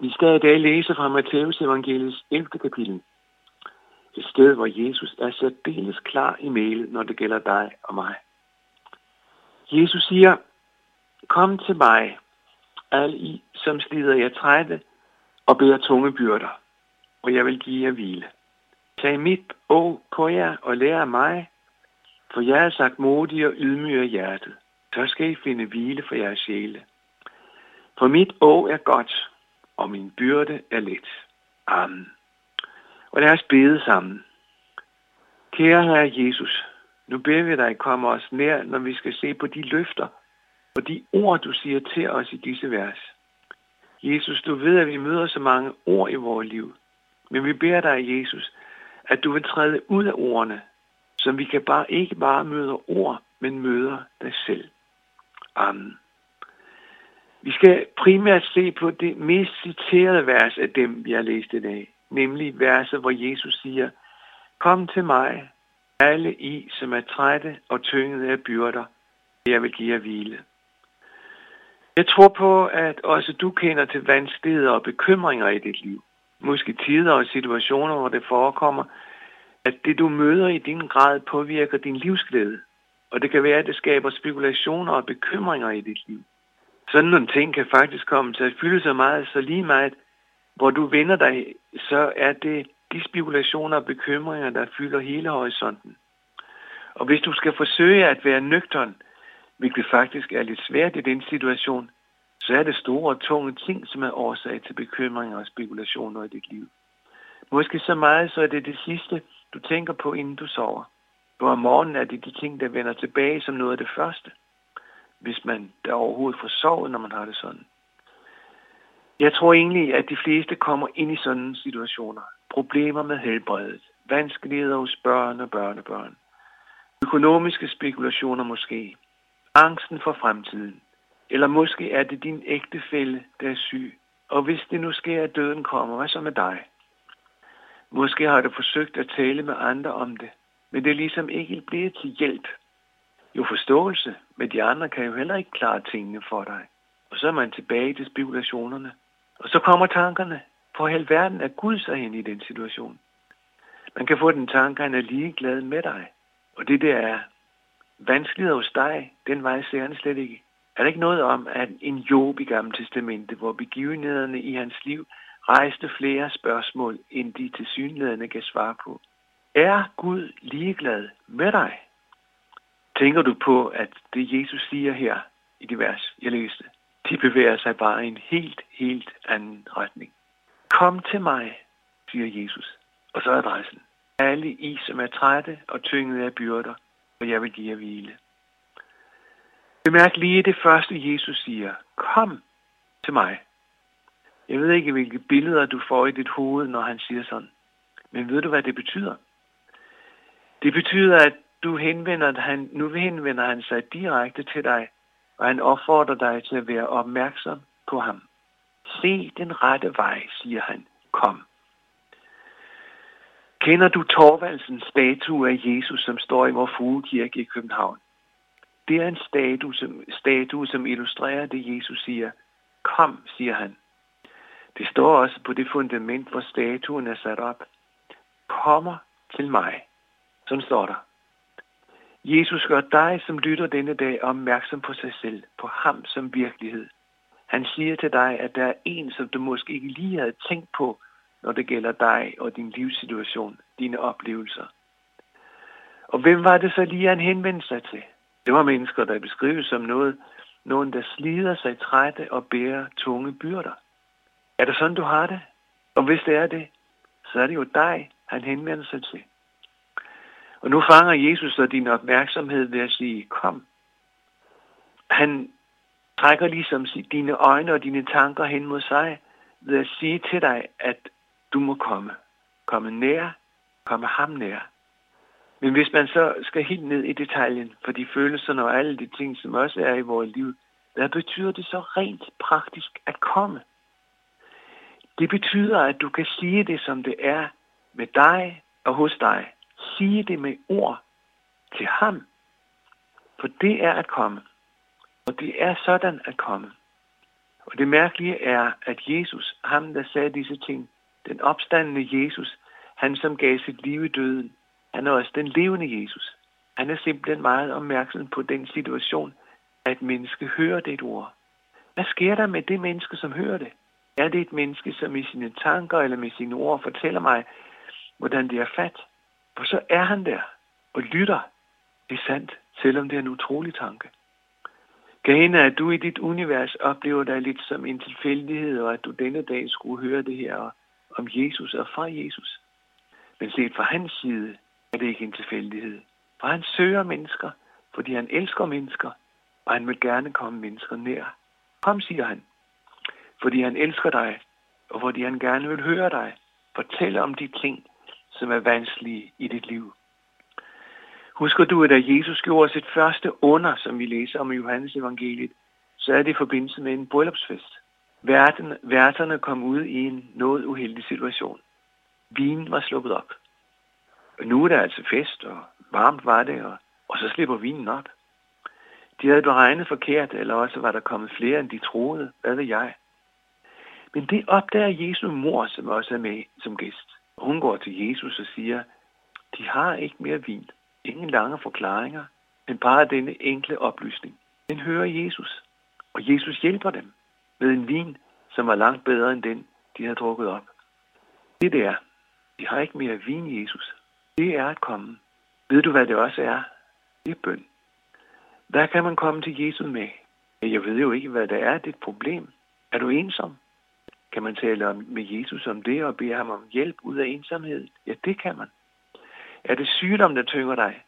Vi skal i dag læse fra Matteus evangeliets 11. kapitel. Et sted, hvor Jesus er særdeles klar i mailet, når det gælder dig og mig. Jesus siger, Kom til mig, alle I, som slider jer trætte og bærer tunge byrder, og jeg vil give jer hvile. Tag mit å på jer og lær af mig, for jeg er sagt modig og ydmyg af hjertet. Så skal I finde hvile for jeres sjæle. For mit å er godt, og min byrde er let. Amen. Og lad os bede sammen. Kære Herre Jesus, nu beder vi dig, komme os nær, når vi skal se på de løfter og de ord, du siger til os i disse vers. Jesus, du ved, at vi møder så mange ord i vores liv. Men vi beder dig, Jesus, at du vil træde ud af ordene, så vi kan bare ikke bare møde ord, men møder dig selv. Amen. Vi skal primært se på det mest citerede vers af dem, vi har læst i dag, nemlig verset, hvor Jesus siger, Kom til mig, alle I, som er trætte og tynget af byrder, jeg vil give jer hvile. Jeg tror på, at også du kender til vanskeligheder og bekymringer i dit liv. Måske tider og situationer, hvor det forekommer, at det du møder i din grad påvirker din livsglæde. Og det kan være, at det skaber spekulationer og bekymringer i dit liv. Sådan nogle ting kan faktisk komme til at fylde så meget, så lige meget, hvor du vender dig, så er det de spekulationer og bekymringer, der fylder hele horisonten. Og hvis du skal forsøge at være nøgtern, hvilket faktisk er lidt svært i den situation, så er det store og tunge ting, som er årsag til bekymringer og spekulationer i dit liv. Måske så meget, så er det det sidste, du tænker på, inden du sover. For om morgenen er det de ting, der vender tilbage som noget af det første hvis man der overhovedet får sovet, når man har det sådan. Jeg tror egentlig, at de fleste kommer ind i sådan situationer. Problemer med helbredet, vanskeligheder hos børn og børnebørn, økonomiske spekulationer måske, angsten for fremtiden, eller måske er det din ægtefælle, der er syg, og hvis det nu sker, at døden kommer, hvad så med dig? Måske har du forsøgt at tale med andre om det, men det er ligesom ikke blevet til hjælp jo forståelse, men de andre kan jo heller ikke klare tingene for dig. Og så er man tilbage til spekulationerne. Og så kommer tankerne. For hele verden er Gud så hen i den situation. Man kan få den tanke, at han er ligeglad med dig. Og det der er vanskeligere hos dig, den vej ser han slet ikke. Er der ikke noget om, at en Job i Gamle Testamente, hvor begivenhederne i hans liv rejste flere spørgsmål, end de til synlædende kan svare på? Er Gud ligeglad med dig? Tænker du på, at det Jesus siger her i det vers, jeg læste, de bevæger sig bare i en helt, helt anden retning. Kom til mig, siger Jesus. Og så er adressen. Alle I, som er trætte og tynget af byrder, og jeg vil give jer hvile. Bemærk lige det første, Jesus siger. Kom til mig. Jeg ved ikke, hvilke billeder du får i dit hoved, når han siger sådan. Men ved du, hvad det betyder? Det betyder, at du henvender, han, nu henvender han sig direkte til dig, og han opfordrer dig til at være opmærksom på ham. Se den rette vej, siger han. Kom. Kender du Torvaldsens statue af Jesus, som står i vores fuglekirke i København? Det er en statue som, statue, som illustrerer det, Jesus siger. Kom, siger han. Det står også på det fundament, hvor statuen er sat op. Kommer til mig. Sådan står der. Jesus gør dig, som lytter denne dag, opmærksom på sig selv, på ham som virkelighed. Han siger til dig, at der er en, som du måske ikke lige havde tænkt på, når det gælder dig og din livssituation, dine oplevelser. Og hvem var det så lige, han henvendte sig til? Det var mennesker, der beskrives som noget, nogen, der slider sig trætte og bærer tunge byrder. Er det sådan, du har det? Og hvis det er det, så er det jo dig, han henvender sig til. Og nu fanger Jesus så din opmærksomhed ved at sige, kom. Han trækker ligesom dine øjne og dine tanker hen mod sig ved at sige til dig, at du må komme. Komme nær, komme ham nær. Men hvis man så skal helt ned i detaljen for de følelser og alle de ting, som også er i vores liv, hvad betyder det så rent praktisk at komme? Det betyder, at du kan sige det, som det er med dig og hos dig sige det med ord til ham. For det er at komme. Og det er sådan at komme. Og det mærkelige er, at Jesus, ham der sagde disse ting, den opstandende Jesus, han som gav sit liv i døden, han er også den levende Jesus. Han er simpelthen meget opmærksom på den situation, at menneske hører det ord. Hvad sker der med det menneske, som hører det? Er det et menneske, som i sine tanker eller med sine ord fortæller mig, hvordan det er fat? For så er han der og lytter. Det er sandt, selvom det er en utrolig tanke. Kan hende, at du i dit univers oplever dig lidt som en tilfældighed, og at du denne dag skulle høre det her om Jesus og fra Jesus. Men set fra hans side er det ikke en tilfældighed. For han søger mennesker, fordi han elsker mennesker, og han vil gerne komme mennesker nær. Kom, siger han, fordi han elsker dig, og fordi han gerne vil høre dig, fortælle om de ting, som er vanskelige i dit liv. Husker du, at da Jesus gjorde sit første under, som vi læser om i Johannes evangeliet, så er det i forbindelse med en bryllupsfest. Værten, værterne kom ud i en noget uheldig situation. Vinen var sluppet op. Og nu er der altså fest, og varmt var det, og, og så slipper vinen op. De havde regnet forkert, eller også var der kommet flere, end de troede. Hvad ved jeg? Men det opdager Jesu mor, som også er med som gæst. Hun går til Jesus og siger, de har ikke mere vin. Ingen lange forklaringer, men bare denne enkle oplysning. Den hører Jesus, og Jesus hjælper dem med en vin, som var langt bedre end den, de havde drukket op. Det der, de har ikke mere vin, Jesus. Det er at komme. Ved du, hvad det også er? Det er bøn. Hvad kan man komme til Jesus med? Jeg ved jo ikke, hvad det er, dit problem. Er du ensom? Kan man tale om, med Jesus om det og bede ham om hjælp ud af ensomhed? Ja, det kan man. Er det sygdom, der tynger dig?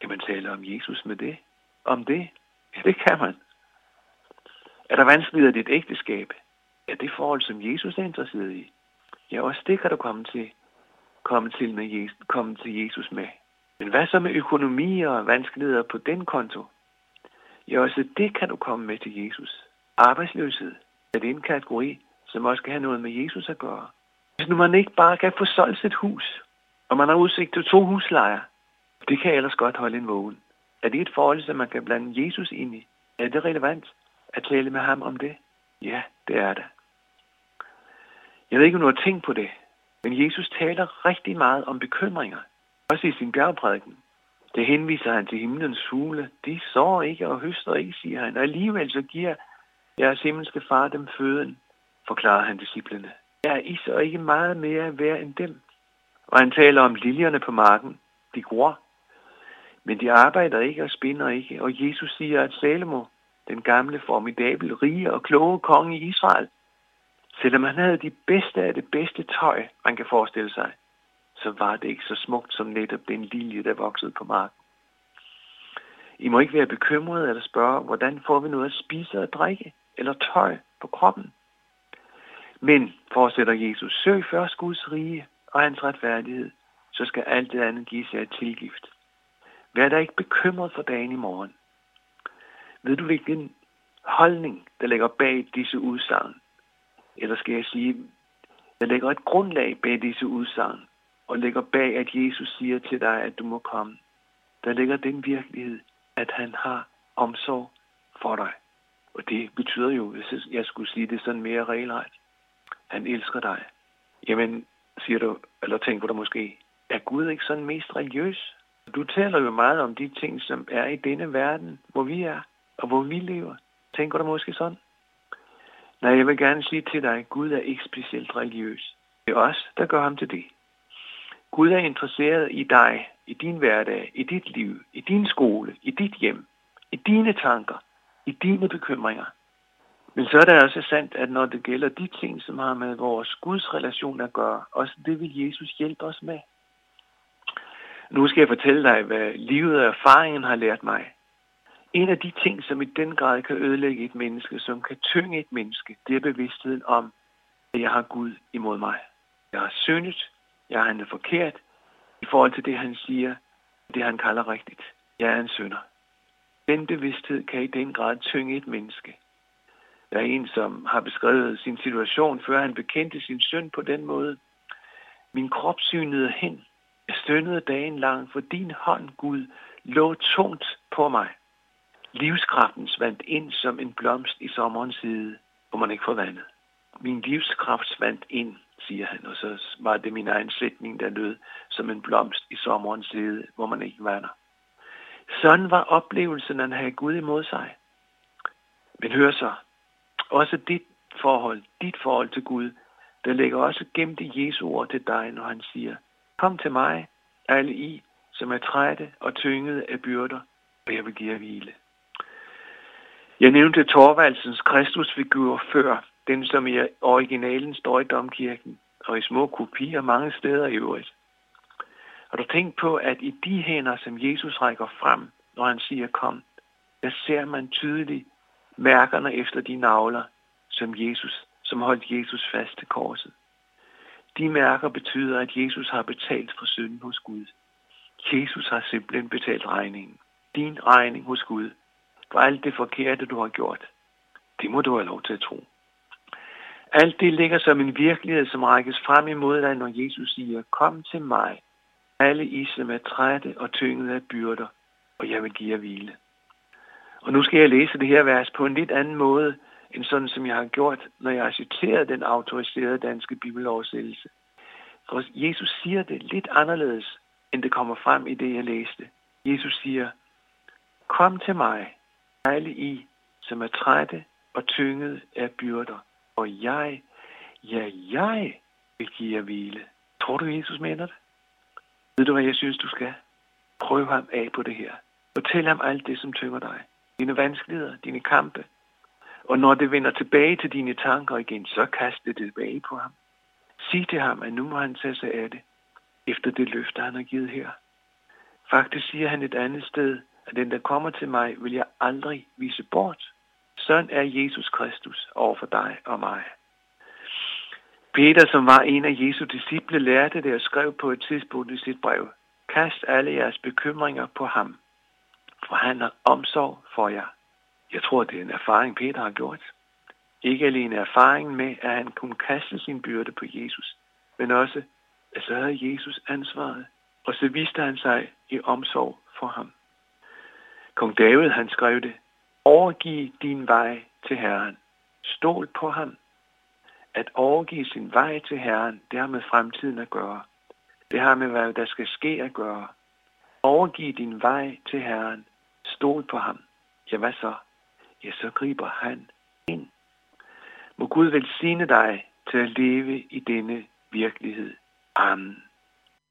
Kan man tale om Jesus med det? Om det? Ja, det kan man. Er der vanskeligheder i dit ægteskab? Ja, det forhold, som Jesus er interesseret i. Ja, også det kan du komme til, komme til, med Jesus, komme til Jesus med. Men hvad så med økonomi og vanskeligheder på den konto? Ja, også det kan du komme med til Jesus. Arbejdsløshed er det en kategori, som også skal have noget med Jesus at gøre. Hvis nu man ikke bare kan få solgt sit hus, og man har udsigt til to huslejer, det kan ellers godt holde en vågen. Er det et forhold, som man kan blande Jesus ind i? Er det relevant at tale med ham om det? Ja, det er det. Jeg ved ikke, om du har tænkt på det, men Jesus taler rigtig meget om bekymringer, også i sin bjergprædiken. Det henviser han til himlens fugle. De sår ikke og høster ikke, siger han. Og alligevel så giver jeres himmelske far dem føden, forklarede han disciplene. Er I så ikke meget mere værd end dem? Og han taler om liljerne på marken. De gror, men de arbejder ikke og spinder ikke. Og Jesus siger, at Salomo, den gamle, formidable, rige og kloge konge i Israel, selvom han havde de bedste af det bedste tøj, man kan forestille sig, så var det ikke så smukt som netop den lilje, der voksede på marken. I må ikke være bekymrede eller spørge, hvordan får vi noget at spise og drikke eller tøj på kroppen. Men, fortsætter Jesus, søg først Guds rige og hans retfærdighed, så skal alt det andet give sig tilgift. Vær da ikke bekymret for dagen i morgen. Ved du, hvilken holdning, der ligger bag disse udsagn? Eller skal jeg sige, der ligger et grundlag bag disse udsagn, og ligger bag, at Jesus siger til dig, at du må komme. Der ligger den virkelighed, at han har omsorg for dig. Og det betyder jo, hvis jeg skulle sige det sådan mere regelret, han elsker dig. Jamen, siger du, eller tænker du måske, er Gud ikke sådan mest religiøs? Du taler jo meget om de ting, som er i denne verden, hvor vi er, og hvor vi lever. Tænker du måske sådan? Nej, jeg vil gerne sige til dig, at Gud er ikke specielt religiøs. Det er os, der gør ham til det. Gud er interesseret i dig, i din hverdag, i dit liv, i din skole, i dit hjem, i dine tanker, i dine bekymringer. Men så er det også sandt, at når det gælder de ting, som har med vores Guds relation at gøre, også det vil Jesus hjælpe os med. Nu skal jeg fortælle dig, hvad livet og erfaringen har lært mig. En af de ting, som i den grad kan ødelægge et menneske, som kan tynge et menneske, det er bevidstheden om, at jeg har Gud imod mig. Jeg har syndet, jeg har handlet forkert i forhold til det, han siger, det han kalder rigtigt. Jeg er en synder. Den bevidsthed kan i den grad tynge et menneske. Der er en, som har beskrevet sin situation, før han bekendte sin synd på den måde. Min krop synede hen. Jeg stønnede dagen lang, for din hånd, Gud, lå tungt på mig. Livskraften svandt ind som en blomst i sommerens side. hvor man ikke får vandet. Min livskraft svandt ind, siger han, og så var det min egen sætning, der lød som en blomst i sommerens side, hvor man ikke vander. Sådan var oplevelsen at have Gud imod sig. Men hør så, også dit forhold, dit forhold til Gud, der ligger også gemt i Jesu ord til dig, når han siger, kom til mig, alle I, som er trætte og tyngede af byrder, og jeg vil give jer hvile. Jeg nævnte Torvaldsens Kristusfigur før, den som i originalen står i domkirken, og i små kopier mange steder i øvrigt. Og du tænk på, at i de hænder, som Jesus rækker frem, når han siger kom, der ser man tydeligt mærkerne efter de navler, som Jesus, som holdt Jesus fast til korset. De mærker betyder, at Jesus har betalt for synden hos Gud. Jesus har simpelthen betalt regningen. Din regning hos Gud for alt det forkerte, du har gjort. Det må du have lov til at tro. Alt det ligger som en virkelighed, som rækkes frem imod dig, når Jesus siger, kom til mig, alle I, som er trætte og tyngede af byrder, og jeg vil give jer hvile. Og nu skal jeg læse det her vers på en lidt anden måde, end sådan som jeg har gjort, når jeg har citeret den autoriserede danske bibeloversættelse. For Jesus siger det lidt anderledes, end det kommer frem i det, jeg læste. Jesus siger, kom til mig, alle I, som er trætte og tynget af byrder, og jeg, ja, jeg vil give jer hvile. Tror du, Jesus mener det? Ved du, hvad jeg synes, du skal? Prøv ham af på det her. Fortæl ham alt det, som tynger dig. Dine vanskeligheder, dine kampe. Og når det vender tilbage til dine tanker igen, så kast det tilbage på ham. Sig til ham, at nu må han tage sig af det, efter det løfte, han har givet her. Faktisk siger han et andet sted, at den, der kommer til mig, vil jeg aldrig vise bort. Sådan er Jesus Kristus over for dig og mig. Peter, som var en af Jesu disciple, lærte det og skrev på et tidspunkt i sit brev, Kast alle jeres bekymringer på ham, for han har omsorg for jer. Jeg tror, det er en erfaring, Peter har gjort. Ikke alene erfaringen med, at han kunne kaste sin byrde på Jesus, men også, at så havde Jesus ansvaret, og så viste han sig i omsorg for ham. Kong David, han skrev det, overgiv din vej til Herren. Stol på ham. At overgive sin vej til Herren, det har med fremtiden at gøre. Det har med, hvad der skal ske at gøre. Overgiv din vej til Herren. Stol på ham. Ja, hvad så? Ja, så griber han ind. Må Gud velsigne dig til at leve i denne virkelighed. Amen.